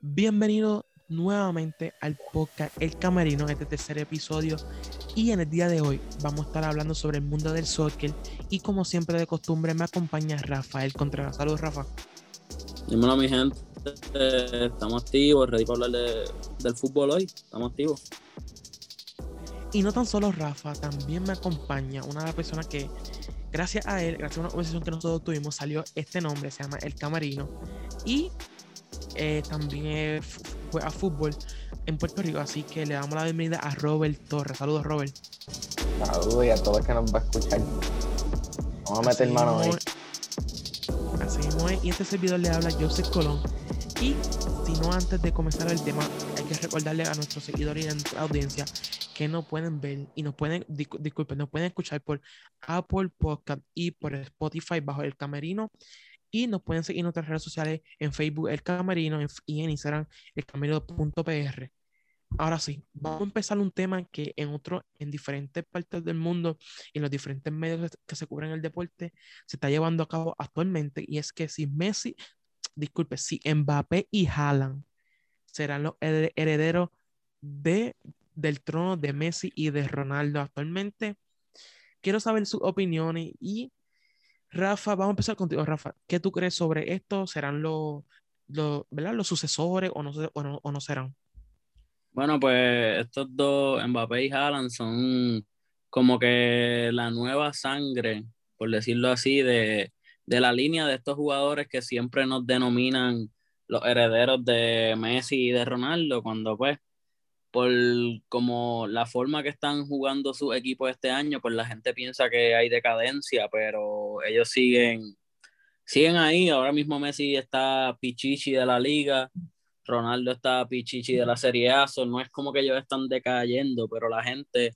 Bienvenido nuevamente al podcast El Camerino este tercer episodio y en el día de hoy vamos a estar hablando sobre el mundo del soccer y como siempre de costumbre me acompaña Rafael Contreras. Saludos Rafa. Dímelo mi gente, estamos activos, ready para hablar del fútbol hoy, estamos activos. Y no tan solo Rafa, también me acompaña una de las personas que gracias a él, gracias a una conversación que nosotros tuvimos, salió este nombre, se llama El Camarino. Y eh, también juega fútbol en Puerto Rico, así que le damos la bienvenida a Robert Torres. Saludos, Robert. Saludos y a todos que nos va a escuchar. Vamos a meter mano ahí. Así mismo es. Y este servidor le habla Joseph Colón. Y si no, antes de comenzar el tema, hay que recordarle a nuestros seguidores y a nuestra audiencia que nos pueden ver y nos pueden, disculpen, nos pueden escuchar por Apple Podcast y por Spotify bajo el camerino. Y nos pueden seguir en nuestras redes sociales en Facebook El Camerino y en Instagram El Camerino.pr. Ahora sí, vamos a empezar un tema que en otro, en diferentes partes del mundo y en los diferentes medios que se cubren el deporte se está llevando a cabo actualmente y es que si Messi, disculpe, si Mbappé y Haaland serán los herederos de del trono de Messi y de Ronaldo actualmente. Quiero saber sus opiniones y Rafa, vamos a empezar contigo, Rafa. ¿Qué tú crees sobre esto? ¿Serán los, los, los sucesores o no, o, no, serán? Bueno, pues estos dos, Mbappé y Haaland, son como que la nueva sangre, por decirlo así, de, de la línea de estos jugadores que siempre nos denominan los herederos de Messi y de Ronaldo, cuando pues por como la forma que están jugando su equipo este año, pues la gente piensa que hay decadencia, pero ellos siguen, siguen ahí. Ahora mismo Messi está pichichi de la liga, Ronaldo está pichichi de la Serie A, no es como que ellos están decayendo, pero la gente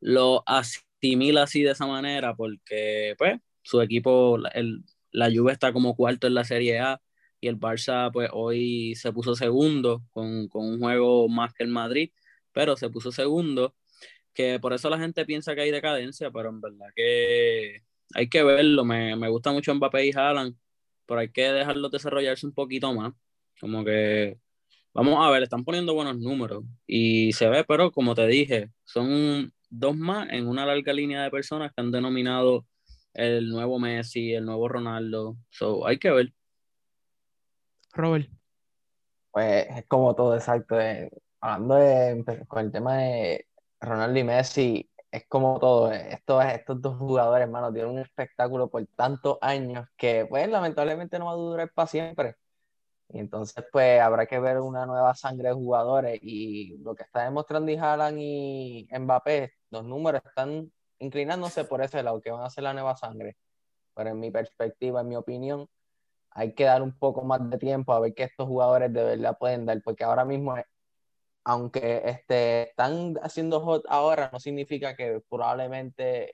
lo asimila así de esa manera porque pues su equipo, el, la Juve está como cuarto en la Serie A y el Barça pues hoy se puso segundo con, un juego más que el Madrid, pero se puso segundo, que por eso la gente piensa que hay decadencia, pero en verdad que hay que verlo, me, gusta mucho Mbappé y Haaland, pero hay que dejarlo desarrollarse un poquito más, como que vamos a ver, están poniendo buenos números y se ve, pero como te dije, son dos más en una larga línea de personas que han denominado el nuevo Messi, el nuevo Ronaldo, so hay que ver. Robert. Pues es como todo, exacto. Eh, hablando de, con el tema de Ronaldo y Messi, es como todo. Eh, estos, estos dos jugadores, hermano, tienen un espectáculo por tantos años que, pues, lamentablemente no va a durar para siempre. Y entonces, pues, habrá que ver una nueva sangre de jugadores. Y lo que está demostrando Haaland y Mbappé, los números están inclinándose por ese lado, que van a ser la nueva sangre. Pero en mi perspectiva, en mi opinión, hay que dar un poco más de tiempo a ver qué estos jugadores de verdad pueden dar, porque ahora mismo, aunque este, están haciendo hot ahora, no significa que probablemente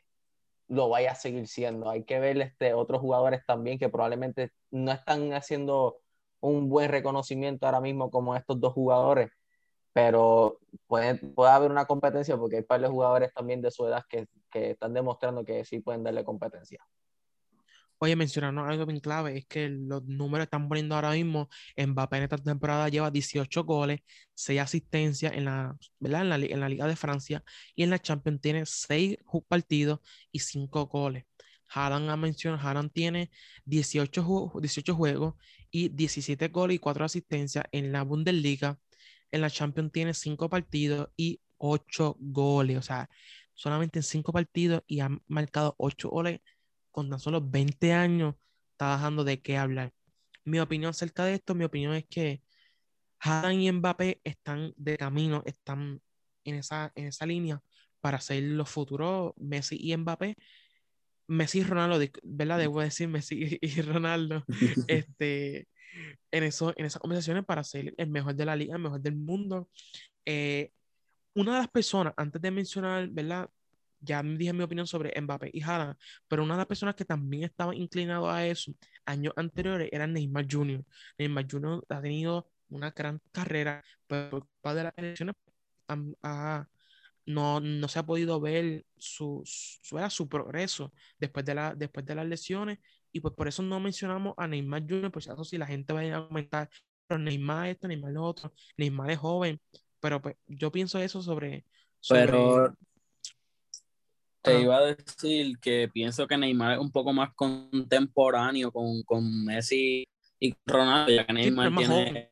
lo vaya a seguir siendo. Hay que ver este, otros jugadores también que probablemente no están haciendo un buen reconocimiento ahora mismo como estos dos jugadores, pero puede, haber una competencia porque hay de jugadores también de su edad que, que están demostrando que sí pueden darle competencia. Oye, mencionando algo bien clave, es que los números están poniendo ahora mismo. Mbappé en esta temporada lleva 18 goles, 6 asistencias en la. En la, en la Liga de Francia y en la Champions tiene 6 partidos y 5 goles. Haaland ha mencionado, Haaland tiene 18, 18 juegos y 17 goles y 4 asistencias en la Bundesliga. En la Champions tiene 5 partidos y 8 goles. O sea, solamente en 5 partidos y ha marcado 8 goles con tan solo 20 años, está dejando de qué hablar. Mi opinión acerca de esto, mi opinión es que Haaland y Mbappé están de camino, están en esa, en esa línea para ser los futuros Messi y Mbappé. Messi y Ronaldo, ¿verdad? Debo decir Messi y Ronaldo, este, en, eso, en esas conversaciones para ser el mejor de la liga, el mejor del mundo. Eh, una de las personas, antes de mencionar, ¿verdad? Ya dije mi opinión sobre Mbappé y Haaland, pero una de las personas que también estaba inclinado a eso años anteriores era Neymar Jr. Neymar Jr. ha tenido una gran carrera, pero por culpa de las elecciones no, no se ha podido ver su, su, su, progreso después de, la, después de las lesiones y pues por eso no mencionamos a Neymar Jr., por si acaso si la gente va a comentar Neymar esto, Neymar lo otro, Neymar es joven, pero pues yo pienso eso sobre... sobre... Pero te iba a decir que pienso que Neymar es un poco más contemporáneo con, con Messi y Ronaldo, ya que Neymar tiene,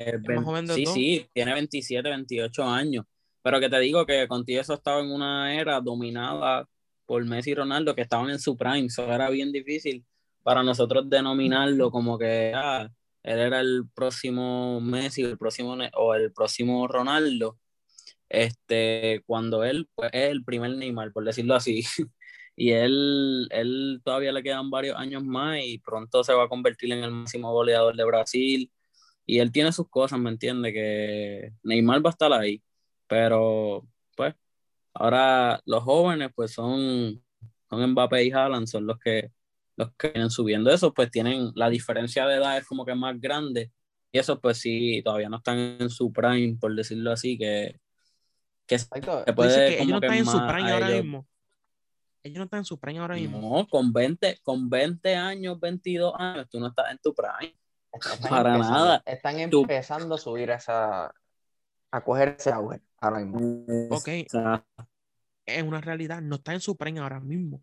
sí, sí, tiene 27, 28 años. Pero que te digo que contigo eso estaba en una era dominada por Messi y Ronaldo que estaban en su prime. Eso era bien difícil para nosotros denominarlo como que ah, él era el próximo Messi el próximo, o el próximo Ronaldo. Este, cuando él pues, es el primer Neymar, por decirlo así. y él, él todavía le quedan varios años más y pronto se va a convertir en el máximo goleador de Brasil. Y él tiene sus cosas, ¿me entiende? Que Neymar va a estar ahí pero, pues, ahora los jóvenes, pues, son, son Mbappé y Haaland, son los que, los que vienen subiendo. Eso, pues, tienen, la diferencia de edad es como que más grande. Y eso, pues, sí, todavía no están en su prime, por decirlo así, que, que se puede... Que ellos no están en su prime ahora mismo. Ellos no están en su prime ahora mismo. No, con 20, con 20 años, 22 años, tú no estás en tu prime. Para nada. Están empezando a subir esa, a coger ese auge ahora mismo. Ok. Es una realidad, no está en su prime ahora mismo.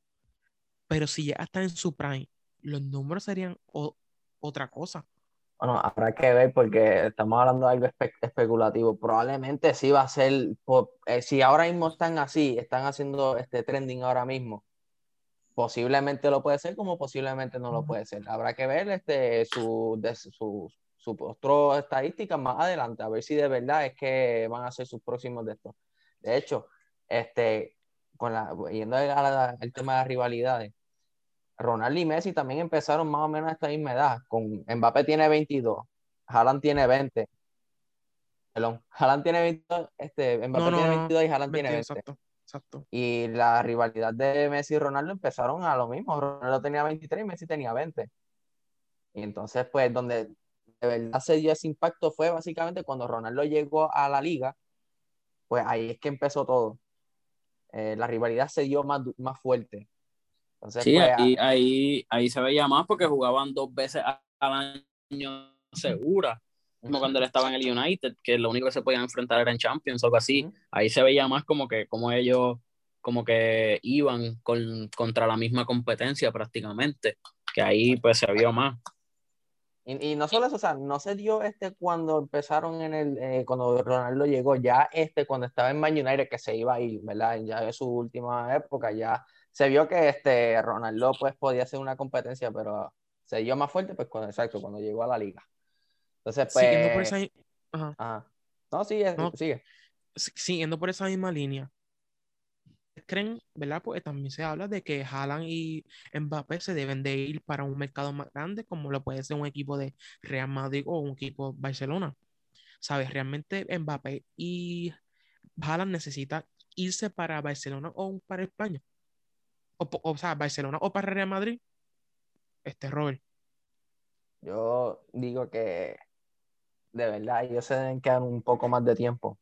Pero si ya está en su prime, los números serían otra cosa. Bueno, habrá que ver porque estamos hablando de algo especulativo. Probablemente sí va a ser, eh, si ahora mismo están así, están haciendo este trending ahora mismo, posiblemente lo puede ser como posiblemente no lo puede ser. Habrá que ver este, su, su, su otras estadísticas más adelante, a ver si de verdad es que van a ser sus próximos de estos. De hecho, este, con la, yendo al tema de las rivalidades, Ronaldo y Messi también empezaron más o menos a esta misma edad. Con Mbappé tiene 22, Haaland tiene 20. Perdón, Haaland tiene 22, este, Mbappé tiene 22 y Haaland tiene 20. Exacto, exacto. Y la rivalidad de Messi y Ronaldo empezaron a lo mismo. Ronaldo tenía 23 y Messi tenía 20. Y entonces, pues, donde de verdad se dio ese impacto fue básicamente cuando Ronaldo llegó a la liga, pues ahí es que empezó todo. Eh, la rivalidad se dio más, más fuerte. Entonces, sí, pues, ahí, ahí, ahí, se veía más porque jugaban dos veces al año segura. Como cuando él estaba en el United, que lo único que se podían enfrentar era en Champions o algo así. Ahí se veía más como que como ellos como que iban con, contra la misma competencia prácticamente. Que ahí pues se vio más. Y, no solo eso, o sea, no se dio este cuando empezaron en el, eh, cuando Ronaldo llegó, ya este cuando estaba en Man United que se iba a ir, ¿verdad? Ya de su última época, ya se vio que este Ronaldo pues podía hacer una competencia, pero se dio más fuerte pues cuando, exacto, cuando llegó a la liga. Entonces, pues... Siguiendo por esa... Ajá. No, sigue, sigue. Siguiendo por esa misma línea, creen, ¿verdad? Pues también se habla de que Haaland y Mbappé se deben de ir para un mercado más grande, como lo puede ser un equipo de Real Madrid o un equipo Barcelona. ¿Sabes? Realmente Mbappé y Haaland necesitan irse para Barcelona o para España. O, o, sea, Barcelona o para Real Madrid. Este, Robert. Yo digo que de verdad ellos se deben quedar un poco más de tiempo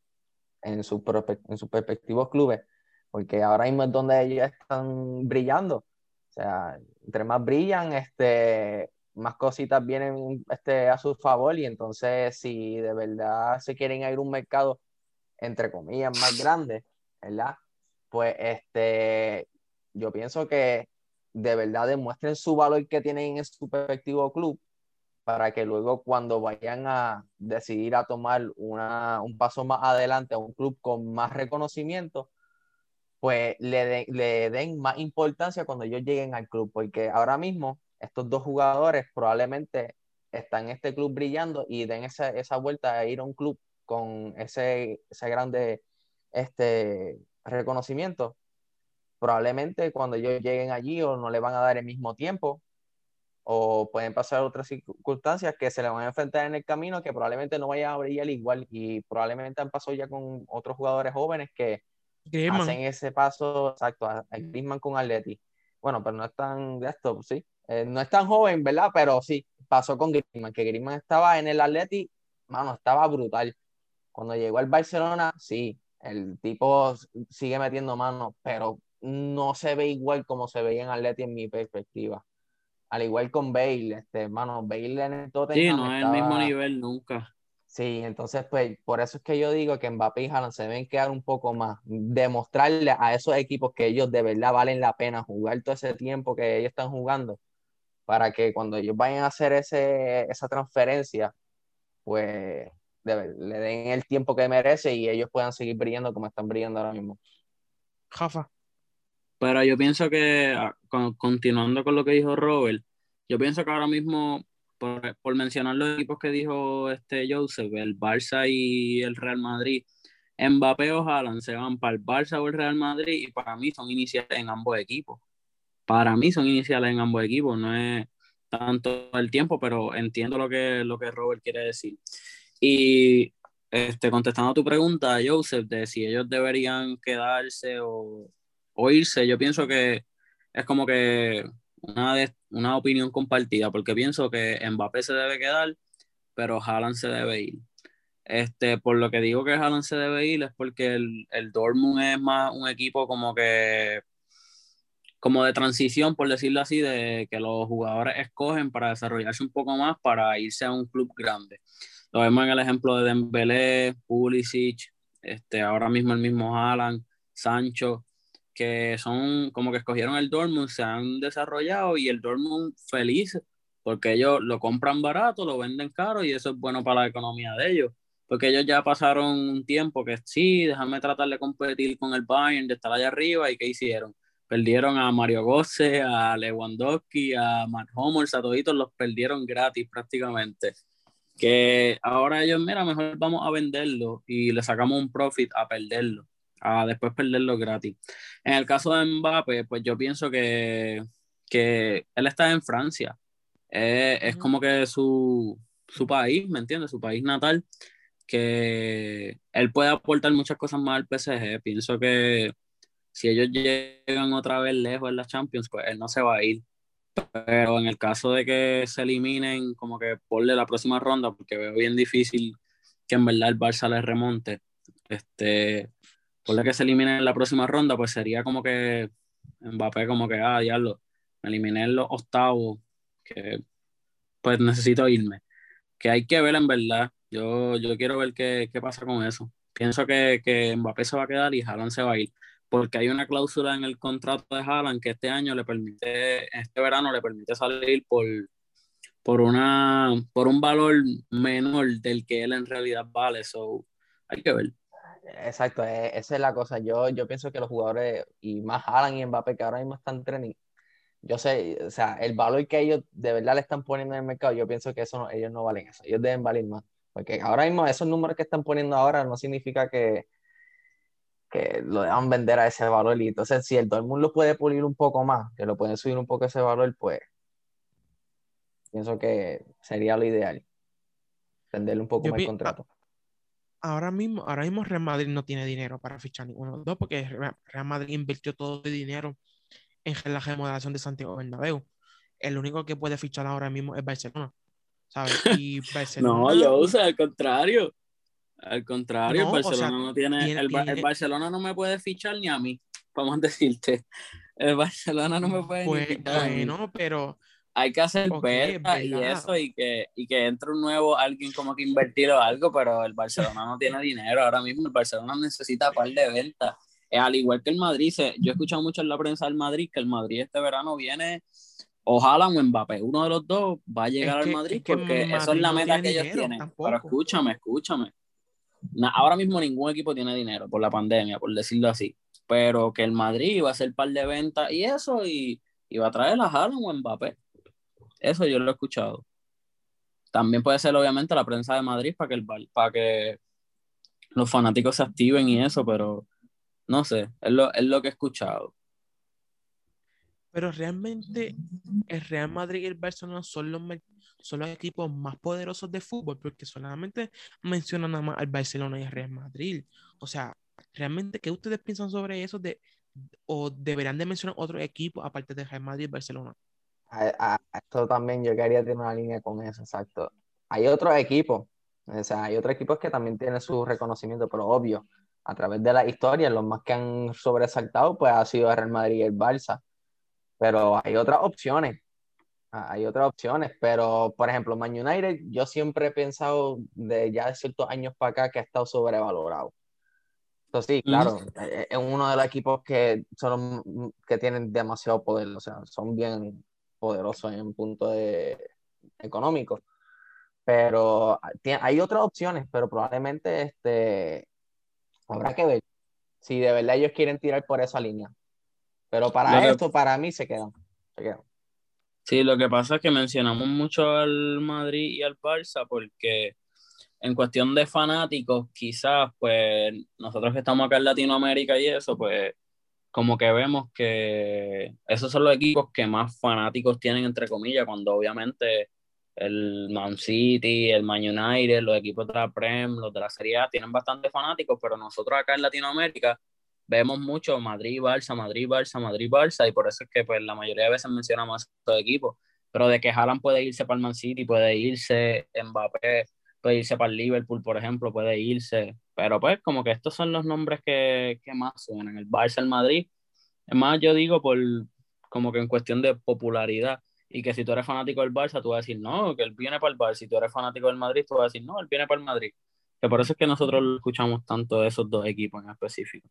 en, su en sus perspectivos clubes porque ahora mismo es donde ellos están brillando. O sea, entre más brillan, este, más cositas vienen este, a su favor y entonces si de verdad se quieren ir a un mercado, entre comillas, más grande, ¿verdad? Pues este, yo pienso que de verdad demuestren su valor que tienen en su perspectivo club para que luego cuando vayan a decidir a tomar una, un paso más adelante a un club con más reconocimiento, pues le, le den más importancia cuando ellos lleguen al club, porque ahora mismo estos dos jugadores probablemente están en este club brillando y den esa, esa vuelta a ir a un club con ese, ese grande este, reconocimiento. Probablemente cuando ellos lleguen allí o no le van a dar el mismo tiempo o pueden pasar otras circunstancias que se le van a enfrentar en el camino que probablemente no vayan a brillar igual y probablemente han pasado ya con otros jugadores jóvenes que hacen ese paso exacto a, Griezmann con Atleti. Bueno, pero no es tan de esto, sí. Eh, no es tan joven, ¿verdad? Pero sí, pasó con Griezmann, que Griezmann estaba en el Atleti, mano, estaba brutal. Cuando llegó al Barcelona, sí, el tipo sigue metiendo mano, pero no se ve igual como se veía en Atleti en mi perspectiva. Al igual con Bale, este, mano, Bale en el Tottenham Sí, no es el mismo nivel nunca. Sí, entonces pues por eso es que yo digo que Mbappé y Haaland se deben quedar un poco más, demostrarle a esos equipos que ellos de verdad valen la pena jugar todo ese tiempo que ellos están jugando, para que cuando ellos vayan a hacer ese, esa transferencia, pues le den el tiempo que merece y ellos puedan seguir brillando como están brillando ahora mismo. Jafa. Pero yo pienso que, ah, continuando con lo que dijo Robert, yo pienso que ahora mismo, por, mencionar los equipos que dijo este Joseph, el Barça y el Real Madrid, Mbappé o Haaland se van para el Barça o el Real Madrid y para mí son iniciales en ambos equipos. Para mí son iniciales en ambos equipos, no es tanto el tiempo, pero entiendo lo que, lo que Robert quiere decir. Y este, contestando a tu pregunta, Joseph, de si ellos deberían quedarse o, o irse, yo pienso que es como que una, una opinión compartida, porque pienso que Mbappé se debe quedar, pero Haaland se debe ir. Este, por lo que digo que Haaland se debe ir es porque el, el Dortmund es más un equipo como que como de transición, por decirlo así, de que los jugadores escogen para desarrollarse un poco más para irse a un club grande. Lo vemos en el ejemplo de Dembélé, Pulisic, este, ahora mismo el mismo Haaland, Sancho, que son como que escogieron el Dortmund, se han desarrollado y el Dortmund feliz porque ellos lo compran barato, lo venden caro y eso es bueno para la economía de ellos. Porque ellos ya pasaron un tiempo que sí, déjame tratar de competir con el Bayern, de estar allá arriba y ¿qué hicieron? Perdieron a Mario Götze, a Lewandowski, a Matt Hummels, a toditos los perdieron gratis prácticamente. Que ahora ellos, mira, mejor vamos a venderlo y le sacamos un profit a perderlo a después perderlo gratis. En el caso de Mbappé, pues yo pienso que, que él está en Francia. Eh, es como que su, su país, ¿me entiendes? Su país natal, que él puede aportar muchas cosas más al PSG. Pienso que si ellos llegan otra vez lejos en la Champions, pues él no se va a ir. Pero en el caso de que se eliminen, como que por la próxima ronda, porque veo bien difícil que en verdad el Barça les remonte, este, por la que se elimine en la próxima ronda, pues sería como que Mbappé como que, ah, diablo, me eliminé en los octavos, que pues necesito irme. Que hay que ver en verdad. Yo, yo quiero ver qué, qué pasa con eso. Pienso que, que Mbappé se va a quedar y Haaland se va a ir. Porque hay una cláusula en el contrato de Haaland que este año le permite, este verano le permite salir por, por, una, por un valor menor del que él en realidad vale. So, hay que ver. Exacto, e, esa es la cosa. Yo, yo pienso que los jugadores, y más Alan y Mbappé, que ahora mismo están training, yo sé, o sea, el valor que ellos de verdad le están poniendo en el mercado, yo pienso que eso ellos no valen eso, ellos deben valer más. Porque ahora mismo esos números que están poniendo ahora no significa que, que lo deban vender a ese valor. Y entonces, si el Dortmund lo puede pulir un poco más, que lo pueden subir un poco ese valor, pues pienso que sería lo ideal. Venderle un poco más el contrato ahora mismo, ahora mismo Real Madrid no tiene dinero para fichar ninguno de los dos, porque Real Madrid invirtió todo el dinero en la remodelación de Santiago Bernabéu. El único que puede fichar ahora mismo es Barcelona. ¿Sabes? Y no, yo uso al contrario. Al contrario, el Barcelona no tiene, el, Barcelona no me puede fichar ni a mí, vamos a decirte. El Barcelona no me puede pues, fichar. Bueno, pero hay que hacer okay, y eso y que, y que entre un nuevo alguien como que invertir o algo, pero el Barcelona no tiene dinero. Ahora mismo el Barcelona necesita par de ventas. al igual que el Madrid, yo he escuchado mucho en la prensa del Madrid que el Madrid este verano viene, ojalá un Mbappé, uno de los dos va a llegar al Madrid porque eso es la meta que ellos tienen. Pero escúchame, escúchame. ahora mismo ningún equipo tiene dinero por la pandemia, por decirlo así. Pero que el Madrid va a hacer par de ventas y eso y, y va a traer a Haaland o Mbappé. Eso yo lo he escuchado. También puede ser, obviamente, la prensa de Madrid para que, el, para que los fanáticos se activen y eso, pero no sé, es lo, es lo que he escuchado. Pero realmente el Real Madrid y el Barcelona son los, son los equipos más poderosos de fútbol, porque solamente mencionan nada más al Barcelona y al Real Madrid. O sea, realmente, ¿qué ustedes piensan sobre eso? De, ¿O deberían de mencionar otro equipo aparte de Real Madrid y Barcelona? A, esto también yo quería tener una línea con eso, exacto. Hay otros equipos, o sea, hay otros equipos que también tienen su reconocimiento, pero obvio, a través de la historia, los más que han sobresaltado, pues ha sido el Real Madrid y el Barça. Pero hay otras opciones. Ah, hay otras opciones, pero por ejemplo, Man United, yo siempre he pensado de ya de ciertos años para acá que ha estado sobrevalorado. Entonces, sí, claro, e, e, es uno de los equipos que son que tienen demasiado poder, o sea, son bien poderosos en punto de económico. Pero hay otras opciones, pero probablemente este, habrá que ver si de verdad ellos quieren tirar por esa línea. Pero para esto, para mí, se quedan, se quedan. Sí, lo que pasa es que mencionamos mucho al Madrid y al Barça porque en cuestión de fanáticos, quizás, pues nosotros que estamos acá en Latinoamérica y eso, pues como que vemos que esos son los equipos que más fanáticos tienen, entre comillas, cuando obviamente el Man City, el Man United, los equipos de la Prem, los de la Serie A tienen bastantes fanáticos, pero nosotros acá en Latinoamérica vemos mucho Madrid, Barça, Madrid, Barça, Madrid, Barça, y por eso es que pues la mayoría de veces mencionamos estos equipos. Pero de que Haaland puede irse para el Man City, puede irse Mbappé, puede irse para el Liverpool, por ejemplo, puede irse. Pero pues como que estos son los nombres que, que más suenan, el Barça, el Madrid. Es más, yo digo por como que en cuestión de popularidad, y que si tú eres fanático del Barça, tú vas a decir, no, que él viene para el Barça. Si tú eres fanático del Madrid, tú vas a decir, no, él viene para el Madrid. Que por eso es que nosotros escuchamos tanto de esos dos equipos en específico.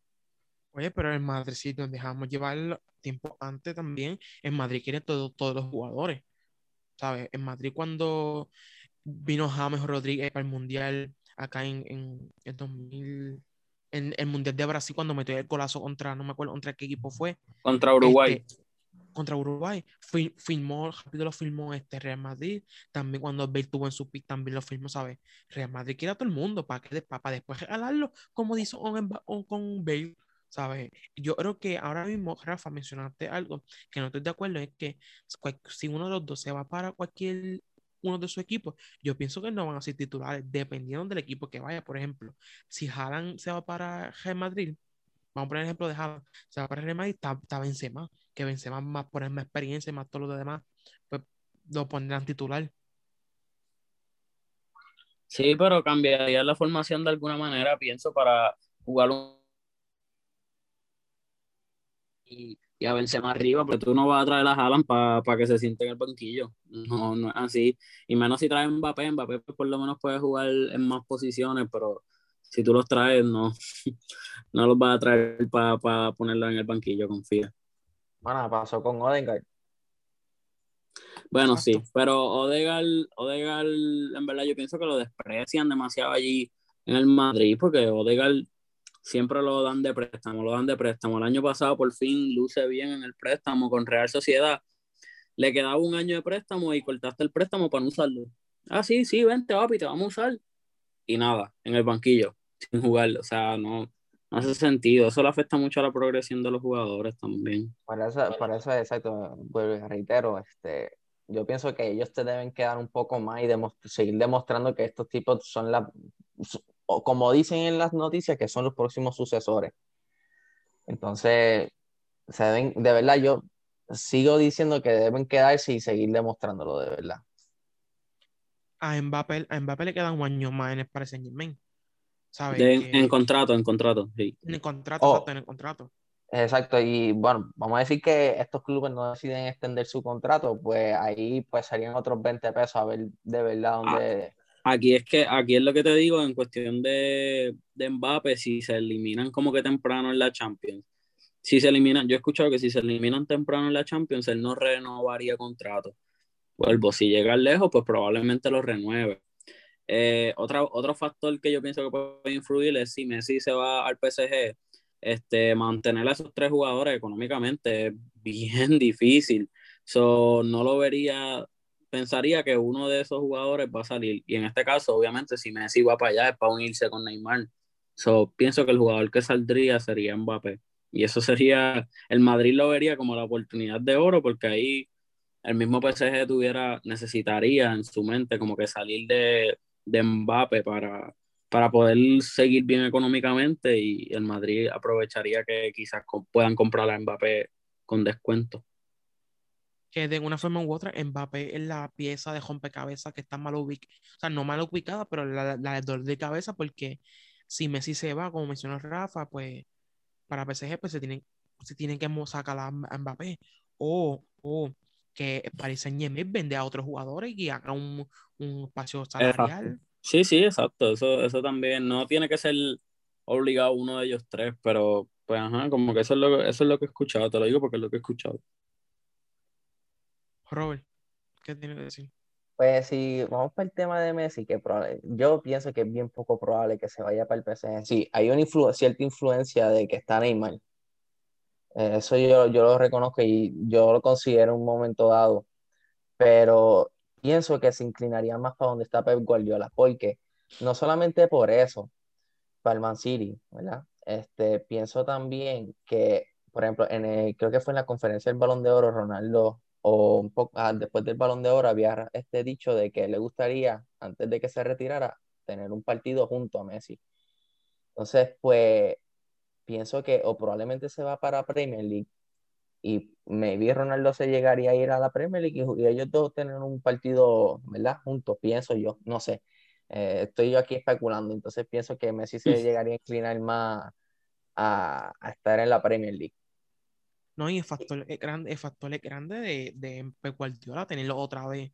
Oye, pero en Madrid sí nos dejamos llevar tiempo antes también. En Madrid quieren todo, todos los jugadores. ¿Sabes? En Madrid cuando vino James Rodríguez para el Mundial acá en, en, en 2000, en el Mundial de Brasil cuando metió el colazo contra, no me acuerdo contra qué equipo fue. Contra Uruguay. Este, contra Uruguay. filmó, rápido lo filmó este Real Madrid. También cuando Bale tuvo en su pick, también lo filmó, ¿sabes? Real Madrid quiere a todo el mundo para que para después regalarlo, como dice con Bale. ¿sabes? Yo creo que ahora mismo, Rafa, mencionaste algo que no estoy de acuerdo, es que si uno de los dos se va para cualquier uno de sus equipos, yo pienso que no van a ser titulares, dependiendo del equipo que vaya. Por ejemplo, si Haaland se va para Real Madrid, vamos a poner el ejemplo de Haaland, se va para Real Madrid, está, está Benzema, que Benzema más por más experiencia, más todo lo demás, pues lo pondrán titular. Sí, pero cambiaría la formación de alguna manera, pienso, para jugar un y a más arriba, pero tú no vas a traer a Haaland para que se siente en el banquillo. No, no es así. Y menos si traes Mbappé, Mbappé pues, por lo menos puede jugar en más posiciones, pero si tú los traes, no, no los vas a traer para pa ponerlo en el banquillo, confía. Bueno, pasó con Odegaard. Bueno, sí, pero Odegaard, Odegaard, en verdad yo pienso que lo desprecian demasiado allí en el Madrid, porque Odegaard siempre lo dan de préstamo, lo dan de préstamo. El año pasado por fin luce bien en el préstamo con Real Sociedad. Le quedaba un año de préstamo y cortaste el préstamo para no usarlo. Ah, sí, sí, vente, papi, te vamos a usar. Y nada, en el banquillo, sin jugarlo. O sea, no, no hace sentido. Eso le afecta mucho a la progresión de los jugadores también. Para eso, para eso exacto, reitero, este, yo pienso que ellos te deben quedar un poco más y seguir demostrando que estos tipos son la, o como dicen en las noticias, que son los próximos sucesores. Entonces, se deben, de verdad, yo sigo diciendo que deben quedarse y seguir demostrándolo de verdad. A Mbappé, a Mbappé le queda un año más en el Paris Saint Germain. en contrato, en contrato, sí. En el contrato, oh. exacto, en el contrato. Exacto, y bueno, vamos a decir que estos clubes no deciden extender su contrato, pues ahí pues serían otros 20 pesos a ver de verdad dónde... Aquí es que, aquí es lo que te digo en cuestión de, de Mbappé, si se eliminan como que temprano en la Champions. Si se eliminan, yo he escuchado que si se eliminan temprano en la Champions, él no renovaría contrato. Vuelvo, si llega lejos, pues probablemente lo renueve. Eh, otro factor que yo pienso que puede influir es si Messi se va al PSG, este, mantener a esos tres jugadores económicamente es bien difícil. So, no lo vería pensaría que uno de esos jugadores va a salir. Y en este caso, obviamente, si Messi va para allá es para unirse con Neymar. So, pienso que el jugador que saldría sería Mbappé. Y eso sería, el Madrid lo vería como la oportunidad de oro, porque ahí el mismo PSG tuviera, necesitaría en su mente como que salir de, de Mbappé para, para poder seguir bien económicamente y el Madrid aprovecharía que quizás puedan comprar a Mbappé con descuento que de una forma u otra Mbappé es la pieza de rompecabezas que está mal ubicada, o sea, no mal ubicada, pero la, la, dolor de cabeza, porque si Messi se va, como mencionó Rafa, pues para PSG pues se tienen, se tienen que sacar a Mbappé. O, o que Paris Saint Germain vende a otros jugadores y haga un, un espacio salarial. Sí, sí, exacto. Eso, eso también no tiene que ser obligado uno de ellos tres, pero pues ajá, como que eso es lo, eso es lo que he escuchado, te lo digo porque es lo que he escuchado. Robert, ¿qué tiene que decir? Pues si vamos para el tema de Messi, que yo pienso que es bien poco probable que se vaya para el PSG. Sí, hay una cierta influencia de que está Neymar. Eh, eso yo, yo lo reconozco y yo lo considero un momento dado. Pero pienso que se inclinaría más para donde está Pep Guardiola, porque no solamente por eso, para el Man City, ¿verdad? Este, pienso también que, por ejemplo, en el, creo que fue en la conferencia del Balón de Oro, Ronaldo o un poco ah, después del Balón de Oro había este dicho de que le gustaría, antes de que se retirara, tener un partido junto a Messi. Entonces, pues, pienso que o probablemente se va para Premier League y maybe Ronaldo se llegaría a ir a la Premier League y, ellos dos tener un partido, ¿verdad? Juntos, pienso yo, no sé. Eh, estoy yo aquí especulando, entonces pienso que Messi se llegaría a inclinar más a, a estar en la Premier League. No, y el factor es grande, el factor es grande de, de Pep Guardiola tenerlo otra vez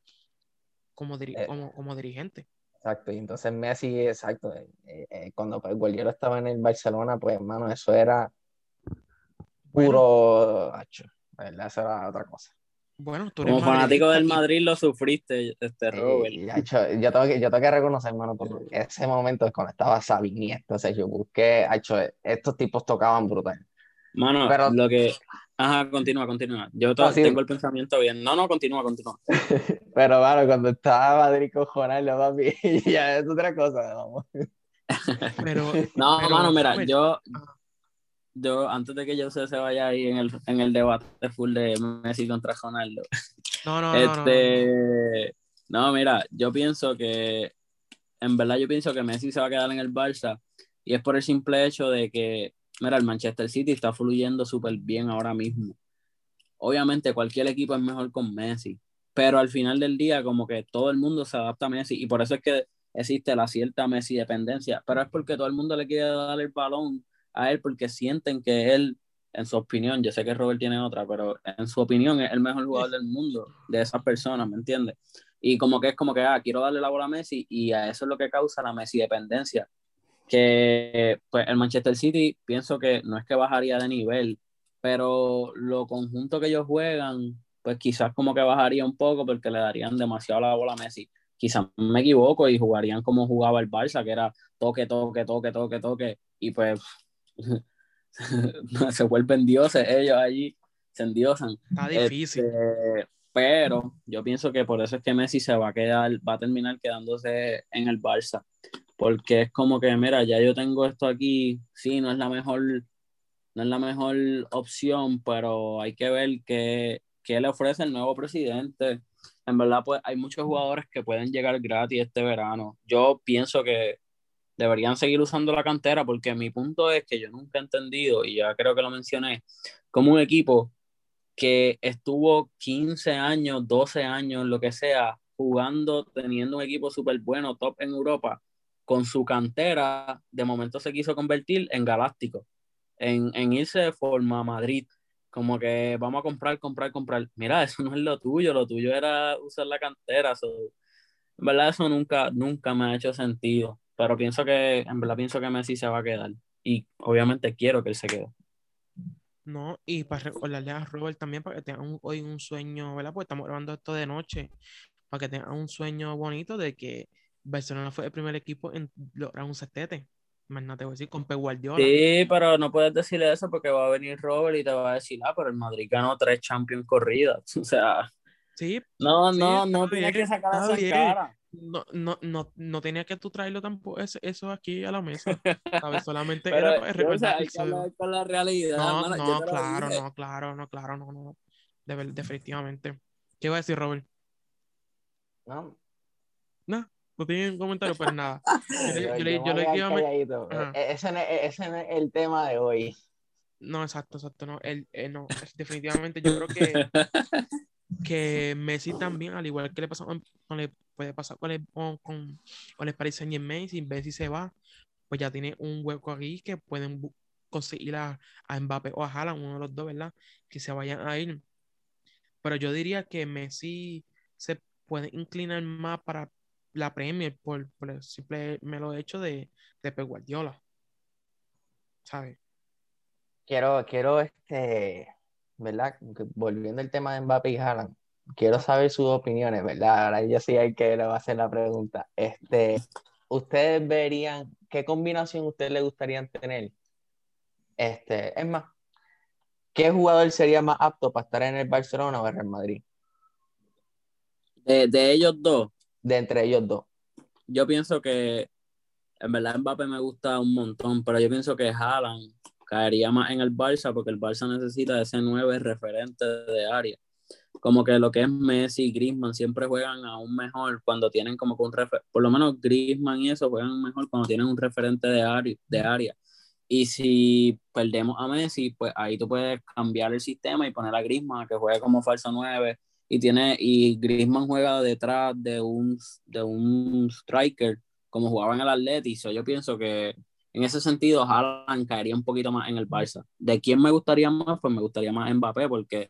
como, eh, como, como, dirigente. Exacto, y entonces Messi, exacto, eh, eh, cuando Pep Guardiola estaba en el Barcelona, pues hermano, eso era puro hacho, ¿verdad? Eso era otra cosa. Bueno, tú Como fanático del Madrid lo sufriste, este Robert. yo, tengo que, yo tengo que reconocer, hermano, porque ese momento es cuando estaba Sabini, entonces yo busqué, hecho, estos tipos tocaban brutal. Mano, Pero, lo que, Ajá, continúa, continúa. Yo tengo el pensamiento bien. No, no, continúa, continúa. Pero, bueno, cuando estaba Madrid cojonarlo, papi, ya es otra cosa, vamos. Pero, no, mano, mira, yo, yo, antes de que yo se vaya ahí en el, en el debate full de Messi contra Ronaldo. No, no, este, no, no, mira, yo pienso que, en verdad, yo pienso que Messi se va a quedar en el Barça y es por el simple hecho de que Mira, el Manchester City está fluyendo súper bien ahora mismo. Obviamente cualquier equipo es mejor con Messi, pero al final del día como que todo el mundo se adapta a Messi y por eso es que existe la cierta Messi dependencia, pero es porque todo el mundo le quiere dar el balón a él porque sienten que él, en su opinión, yo sé que Robert tiene otra, pero en su opinión es el mejor jugador del mundo de esas personas, ¿me entiendes? Y como que es como que, ah, quiero darle la bola a Messi y a eso es lo que causa la Messi dependencia que pues el Manchester City pienso que no es que bajaría de nivel, pero lo conjunto que ellos juegan, pues quizás como que bajaría un poco porque le darían demasiado la bola a Messi. Quizás me equivoco y jugarían como jugaba el Barça, que era toque, toque, toque, toque, toque, y pues se vuelven dioses ellos allí, se endiosan. Está difícil. Este, pero yo pienso que por eso es que Messi se va a quedar, va a terminar quedándose en el Barça porque es como que, mira, ya yo tengo esto aquí, sí, no es la mejor, no es la mejor opción, pero hay que ver qué, qué le ofrece el nuevo presidente. En verdad, pues hay muchos jugadores que pueden llegar gratis este verano. Yo pienso que deberían seguir usando la cantera porque mi punto es que yo nunca he entendido, y ya creo que lo mencioné, como un equipo que estuvo 15 años, 12 años, lo que sea, jugando, teniendo un equipo súper bueno, top en Europa, con su cantera, de momento se quiso convertir en galáctico, en, en irse de forma a Madrid, como que vamos a comprar, comprar, comprar. Mira, eso no es lo tuyo, lo tuyo era usar la cantera. en verdad eso nunca, nunca me ha hecho sentido, pero pienso que, en verdad pienso que Messi se va a quedar y obviamente quiero que él se quede. No, y para recordarle a Robert también para que tenga hoy un sueño, ¿verdad? Porque estamos grabando esto de noche, para que tenga un sueño bonito de que Barcelona fue el primer equipo en lograr un setete. Más no te voy a decir, con Pep Guardiola. Sí, pero no puedes decirle eso porque va a venir Robert y te va a decir, ah, pero el Madrid ganó tres Champions corridas. O sea. Sí. No, no, no tiene que sacar esa cara. No, no, no, no tenía que tú traerlo tampoco eso, eso aquí a la mesa. ¿sabes? Solamente era hay que hablar con la realidad. No, no, claro, no, claro, no, claro, no, no. definitivamente. ¿Qué iba a decir, Robert? No. No no tienen comentario, pues nada. Yo, le, yo, le, e, e, ese, no, ese no es el tema de hoy. No, exacto, exacto. No, el, eh, no definitivamente yo creo que, que Messi también, al igual que le pasó con, le puede pasar con el, con, con, con el Paris Saint Germain, si Messi se va, pues ya tiene un hueco aquí que pueden conseguir a, a Mbappé o a Haaland, uno de los dos, ¿verdad? Que se vayan a ir. pero yo diría que Messi se puede inclinar más para la Premier por, por el simple mero hecho de, de Pep Guardiola. ¿Sabes? Quiero, quiero, este, ¿verdad? Volviendo al tema de Mbappé y Haaland, quiero saber sus opiniones, ¿verdad? Ahora yo sí hay que le va a hacer la pregunta. Este, ¿ustedes verían qué combinación ustedes le gustaría tener? Este, es más, ¿qué jugador sería más apto para estar en el Barcelona o el Real Madrid? De, de ellos dos, De entre ellos dos. yo pienso que en verdad Mbappé me gusta un montón, pero yo pienso que Haaland caería más en el Barça porque el Barça necesita ese nueve referente de área. Como que lo que es Messi y Griezmann siempre juegan aún mejor cuando tienen como que un referente, por lo menos Griezmann y eso juegan mejor cuando tienen un referente de área, de área. Y si perdemos a Messi, pues ahí tú puedes cambiar el sistema y poner a Griezmann que juegue como falso 9 y tiene y Griezmann juega detrás de un de un striker como jugaba en el Atleti, so yo pienso que en ese sentido Haaland caería un poquito más en el Barça. ¿De quién me gustaría más? Pues me gustaría más Mbappé porque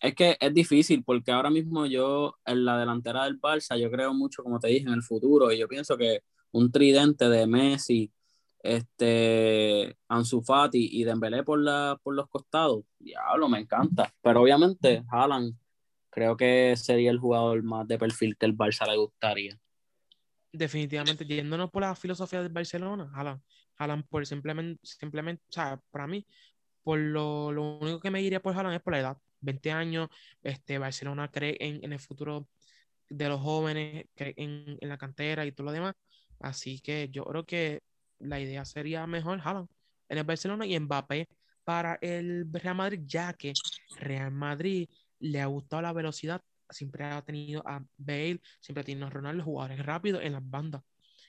es que es difícil porque ahora mismo yo en la delantera del Barça yo creo mucho, como te dije, en el futuro y yo pienso que un tridente de Messi, este, Ansu Fati y Dembélé por, la, por los costados, diablo, me encanta. Pero obviamente Haaland creo que sería el jugador más de perfil que el Barça le gustaría. definitivamente yéndonos por la filosofía del Barcelona, Haaland, Haaland por simplemente, simplemente, o sea, para mí, por lo, lo único que me iría por Haaland es por la edad, 20 años, este, Barcelona cree en, en el futuro de los jóvenes, cree en, en la cantera y todo lo demás, así que yo creo que la idea sería mejor Haaland en el Barcelona y Mbappé para el Real Madrid, ya que Real Madrid le ha gustado la velocidad siempre ha tenido a Bale, siempre ha tenido a Ronaldo, jugadores rápidos en las bandas.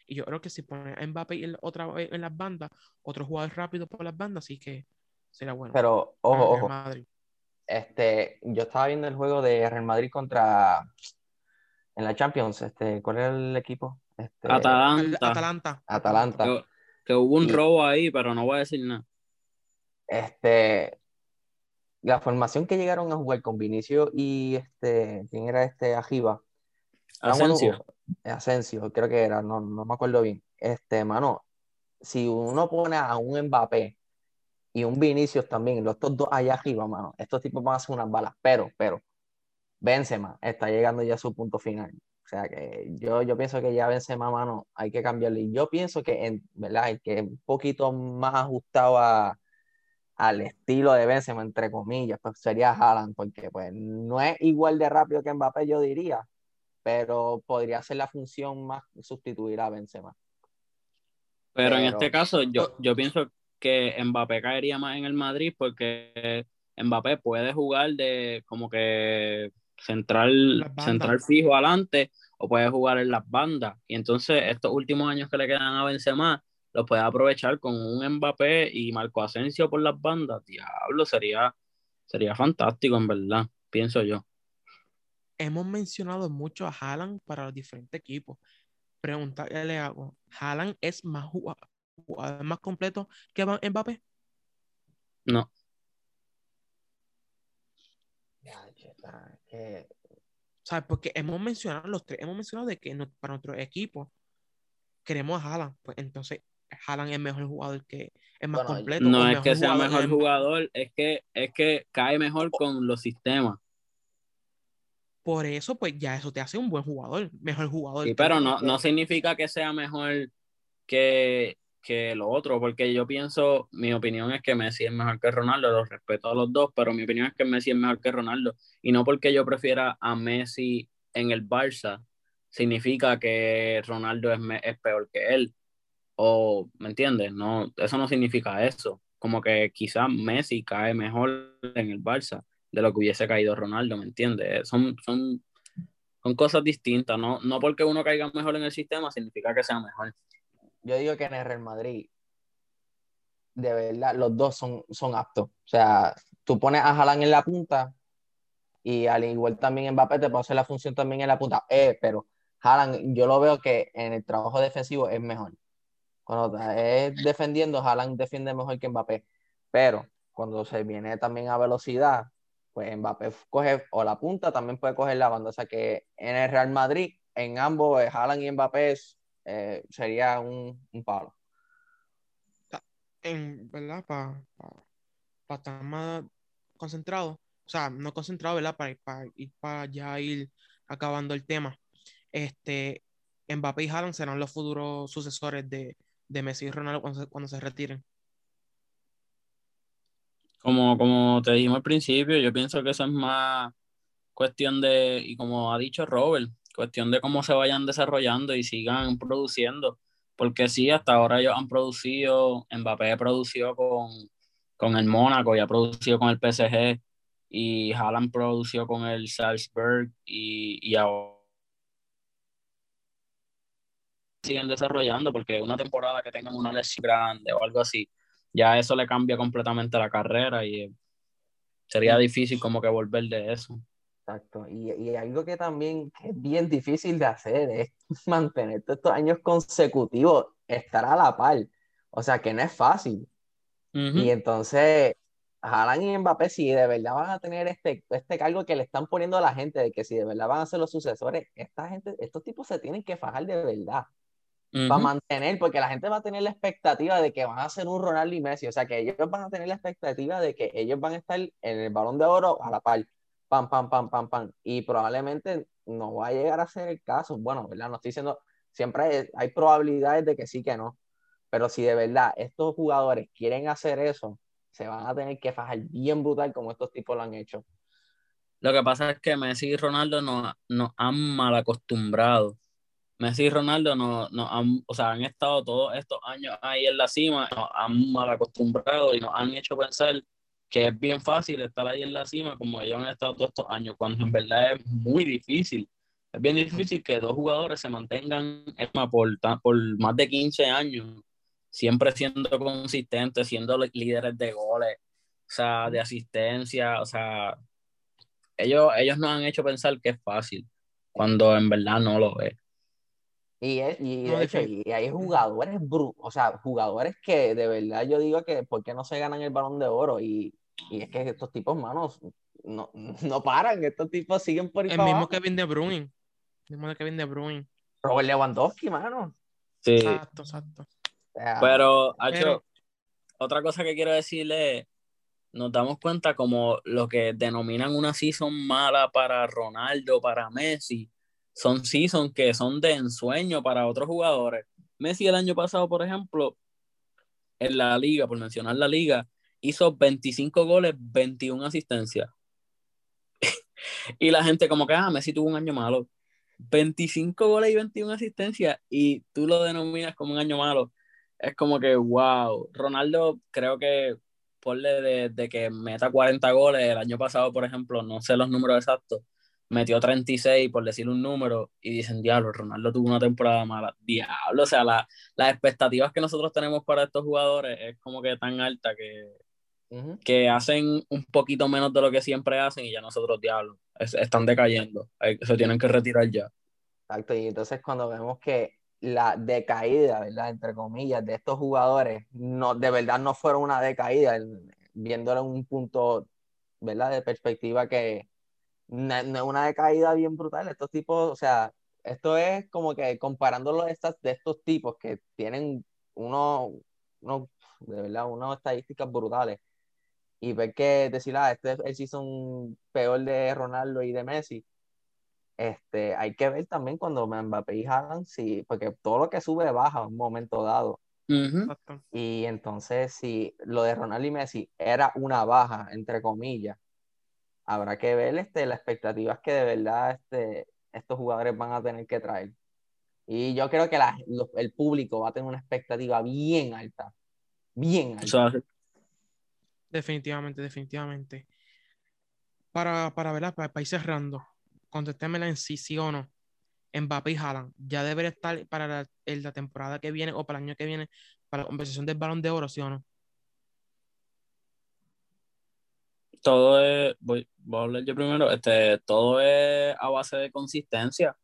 Y yo creo que si pone a Mbappé en, otra vez en las bandas, otros jugadores rápidos por las bandas, sí que será bueno. Pero, ojo, ojo, Madrid. este, yo estaba viendo el juego de Real Madrid contra, en la Champions, este, ¿cuál era el equipo? Este, Al- Atalanta, Atalanta. Atalanta. Que hubo un Y- robo ahí, pero no voy a decir nada. Este, la formación que llegaron a jugar con Vinicio y este, ¿quién era este? Ajiba. Jugando- Asensio. Asensio, creo que era, no, no me acuerdo bien. Este, mano, si uno pone a un Mbappé y un Vinicius también, los dos allá arriba, mano, estos tipos van a hacer unas balas, pero, pero, Benzema está llegando ya a su punto final. O sea que yo, yo pienso que ya Benzema, mano, hay que cambiarle. Y yo pienso que, en, ¿verdad? El que es un poquito más ajustado a, al estilo de Benzema, entre comillas, pues sería Haaland, porque pues no es igual de rápido que Mbappé, yo diría, pero podría ser la función más sustituir a Benzema. Pero en este caso, yo, yo pienso que Mbappé caería más en el Madrid porque Mbappé puede jugar de como que central, central fijo adelante o puede jugar en las bandas. Y entonces estos últimos años que le quedan a Benzema los puede aprovechar con un Mbappé y Marco Asensio por las bandas. Diablo, sería, sería fantástico en verdad, pienso yo. Hemos mencionado mucho a Haaland para los diferentes equipos. Pregunta que le hago, ¿Haaland es más jugador más completo que Ba- Mbappé? No, Que- ¿Sabes? Porque hemos mencionado los tres, hemos mencionado de que no- para nuestro equipo queremos a Haaland. Pues entonces, Haaland es mejor jugador que es más Bueno, completo. no es que sea mejor jugador, es que, es que cae mejor con los sistemas. Por eso, pues ya eso te hace un buen jugador, mejor jugador. Sí, que pero no, no significa que sea mejor que, que lo otro, porque yo pienso, mi opinión es que Messi es mejor que Ronaldo, los respeto a los dos, pero mi opinión es que Messi es mejor que Ronaldo. Y no porque yo prefiera a Messi en el Barça, significa que Ronaldo es, es peor que él. O, ¿me entiendes? No, eso no significa eso. Como que quizás Messi cae mejor en el Barça de lo que hubiese caído Ronaldo, ¿me entiendes? Son, son, son cosas distintas, ¿no? No porque uno caiga mejor en el sistema significa que sea mejor. Yo digo que en el Real Madrid, de verdad, los dos son, son aptos. O sea, tú pones a Haaland en la punta y al igual también Mbappé te puede hacer la función también en la punta. Eh, pero Haaland, yo lo veo que en el trabajo defensivo es mejor. Cuando es defendiendo, Haaland defiende mejor que Mbappé. Pero cuando se viene también a velocidad, pues Mbappé coge o la punta, también puede coger la banda. O sea que en el Real Madrid, en ambos, eh, Haaland y Mbappé, eh, sería un, un, palo. En, ¿Verdad? Para estar más concentrado. O sea, no concentrado, ¿verdad? Para, para ir para ya ir acabando el tema. Este, Mbappé y Haaland serán los futuros sucesores de, de Messi y Ronaldo cuando se, cuando se retiren. Como, como te dijimos al principio, yo pienso que eso es más cuestión de, y como ha dicho Robert, cuestión de cómo se vayan desarrollando y sigan produciendo. Porque sí, hasta ahora ellos han producido, Mbappé producido con, con el Mónaco y ha producido con el PSG y Haaland produció con el Salzburg y, y ahora siguen desarrollando porque una temporada que tengan una lesión grande o algo así, ya eso le cambia completamente la carrera y sería difícil como que volver de eso. Exacto, y, y algo que también es bien difícil de hacer es mantener estos años consecutivos, estar a la par, o sea que no es fácil. Y entonces, Haaland y Mbappé, si de verdad van a tener este, este cargo que le están poniendo a la gente, de que si de verdad van a ser los sucesores, esta gente, estos tipos se tienen que fajar de verdad para mantener, porque la gente va a tener la expectativa de que van a ser un Ronaldo y Messi, o sea que ellos van a tener la expectativa de que ellos van a estar en el balón de oro a la par, pam, pam, pam, pam, pam, y probablemente no va a llegar a ser el caso, bueno, ¿verdad? No estoy diciendo, siempre hay, probabilidades de que sí, que no, pero si de verdad estos jugadores quieren hacer eso, se van a tener que fajar bien brutal como estos tipos lo han hecho. Lo que pasa es que Messi y Ronaldo nos, nos han mal acostumbrado Messi y Ronaldo no, no han, o sea, han estado todos estos años ahí en la cima, nos han mal acostumbrado y nos han hecho pensar que es bien fácil estar ahí en la cima como ellos han estado todos estos años, cuando en verdad es muy difícil. Es bien difícil que dos jugadores se mantengan por, por más de 15 años, siempre siendo consistentes, siendo líderes de goles, o sea, de asistencia, o sea, ellos, ellos nos han hecho pensar que es fácil, cuando en verdad no lo es. Y, y, de hecho, y hay jugadores, o sea, jugadores que de verdad yo digo que ¿por qué no se ganan el balón de oro? Y, y es que estos tipos, manos, no, no paran, estos tipos siguen por ahí El mismo Kevin De Bruyne. El mismo de Kevin De Bruyne. Robert Lewandowski, mano. Sí. Exacto, exacto. Pero, Pero... otra cosa que quiero decirle nos damos cuenta como lo que denominan una season mala para Ronaldo, para Messi, son seasons que son de ensueño para otros jugadores. Messi el año pasado, por ejemplo, en la liga, por mencionar la liga, hizo 25 goles, 21 asistencias. y la gente como que, ah, Messi tuvo un año malo. 25 goles y 21 asistencias y tú lo denominas como un año malo. Es como que, wow. Ronaldo creo que ponle de, de que meta 40 goles el año pasado, por ejemplo, no sé los números exactos, metió 36 por decir un número y dicen, diablo, Ronaldo tuvo una temporada mala. Diablo, o sea, la, las expectativas que nosotros tenemos para estos jugadores es como que tan alta que, que hacen un poquito menos de lo que siempre hacen y ya nosotros, diablo, están decayendo. Se tienen que retirar ya. Exacto, y entonces cuando vemos que la decaída, ¿verdad? Entre comillas, de estos jugadores, no, de verdad no fueron una decaída, viéndolo en un punto, ¿verdad? De perspectiva que no, una decaída bien brutal. Estos tipos, o sea, esto es como que comparándolo de, estas, de estos tipos que tienen uno, uno, de verdad, unas estadísticas brutales. Y ver que decir, ah, este es el season peor de Ronaldo y de Messi. Este, hay que ver también cuando Mbappé y Haaland, sí, porque todo lo que sube baja en un momento dado. Y entonces, si lo de Ronaldo y Messi era una baja, entre comillas, habrá que ver este, las expectativas que de verdad este, estos jugadores van a tener que traer. Y yo creo que el público va a tener una expectativa bien alta. Bien alta. Definitivamente, definitivamente. Para, para verla, para, ir cerrando, contestémela en sí, sí o no. Mbappé y Haaland ya debería estar para la, la temporada que viene o para el año que viene para la conversación del balón de oro, sí o no. todo es, voy, voy, a hablar yo primero, este, todo es a base de consistencia,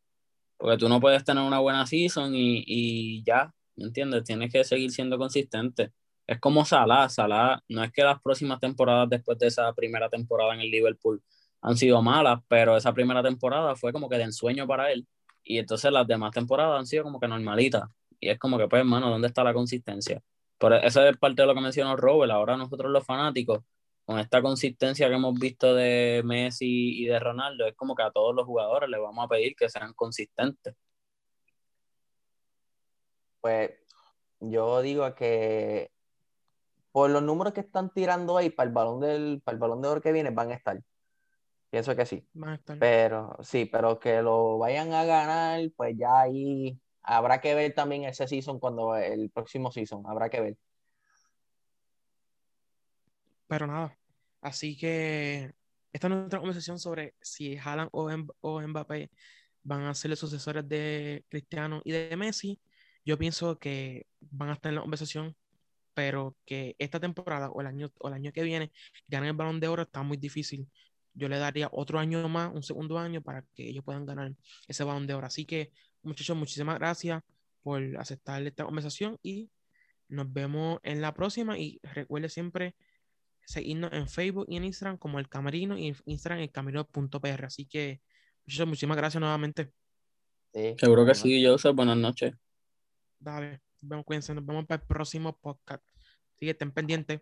porque tú no puedes tener una buena season y, y ya, ¿me entiendes? Tienes que seguir siendo consistente. Es como Salah, Salah, no es que las próximas temporadas después de esa primera temporada en el Liverpool han sido malas, pero esa primera temporada fue como que de ensueño para él. Y entonces las demás temporadas han sido como que normalitas. Y es como que, pues, hermano, ¿dónde está la consistencia? Pero esa es parte de lo que mencionó Robert. Ahora nosotros los fanáticos, con esta consistencia que hemos visto de Messi y de Ronaldo, es como que a todos los jugadores les vamos a pedir que sean consistentes. Pues yo digo que por los números que están tirando ahí para el balón del, para el balón de oro que viene, van a estar. Pienso que sí. Van a estar. Pero sí, pero que lo vayan a ganar, pues ya ahí habrá que ver también ese season cuando el próximo season, habrá que ver. Pero nada. Así que esta es nuestra conversación sobre si Haaland o, Mb- o Mbappé van a ser los sucesores de Cristiano y de Messi. Yo pienso que van a estar en la conversación, pero que esta temporada o el año, o el año que viene ganen el Balón de Oro está muy difícil. Yo le daría otro año más, un segundo año, para que ellos puedan ganar ese Balón de Oro. Así que, muchachos, muchísimas gracias por aceptar esta conversación y nos vemos en la próxima. Y recuerde siempre seguirnos en Facebook y en Instagram como El Camerino y en Instagram el camerino.pr. Así que, muchachos, muchísimas gracias nuevamente. Sí, Seguro que sí, Joseph. Buenas noches. Dale, nos vemos, cuídense, nos vemos para el próximo podcast. Así que estén pendientes.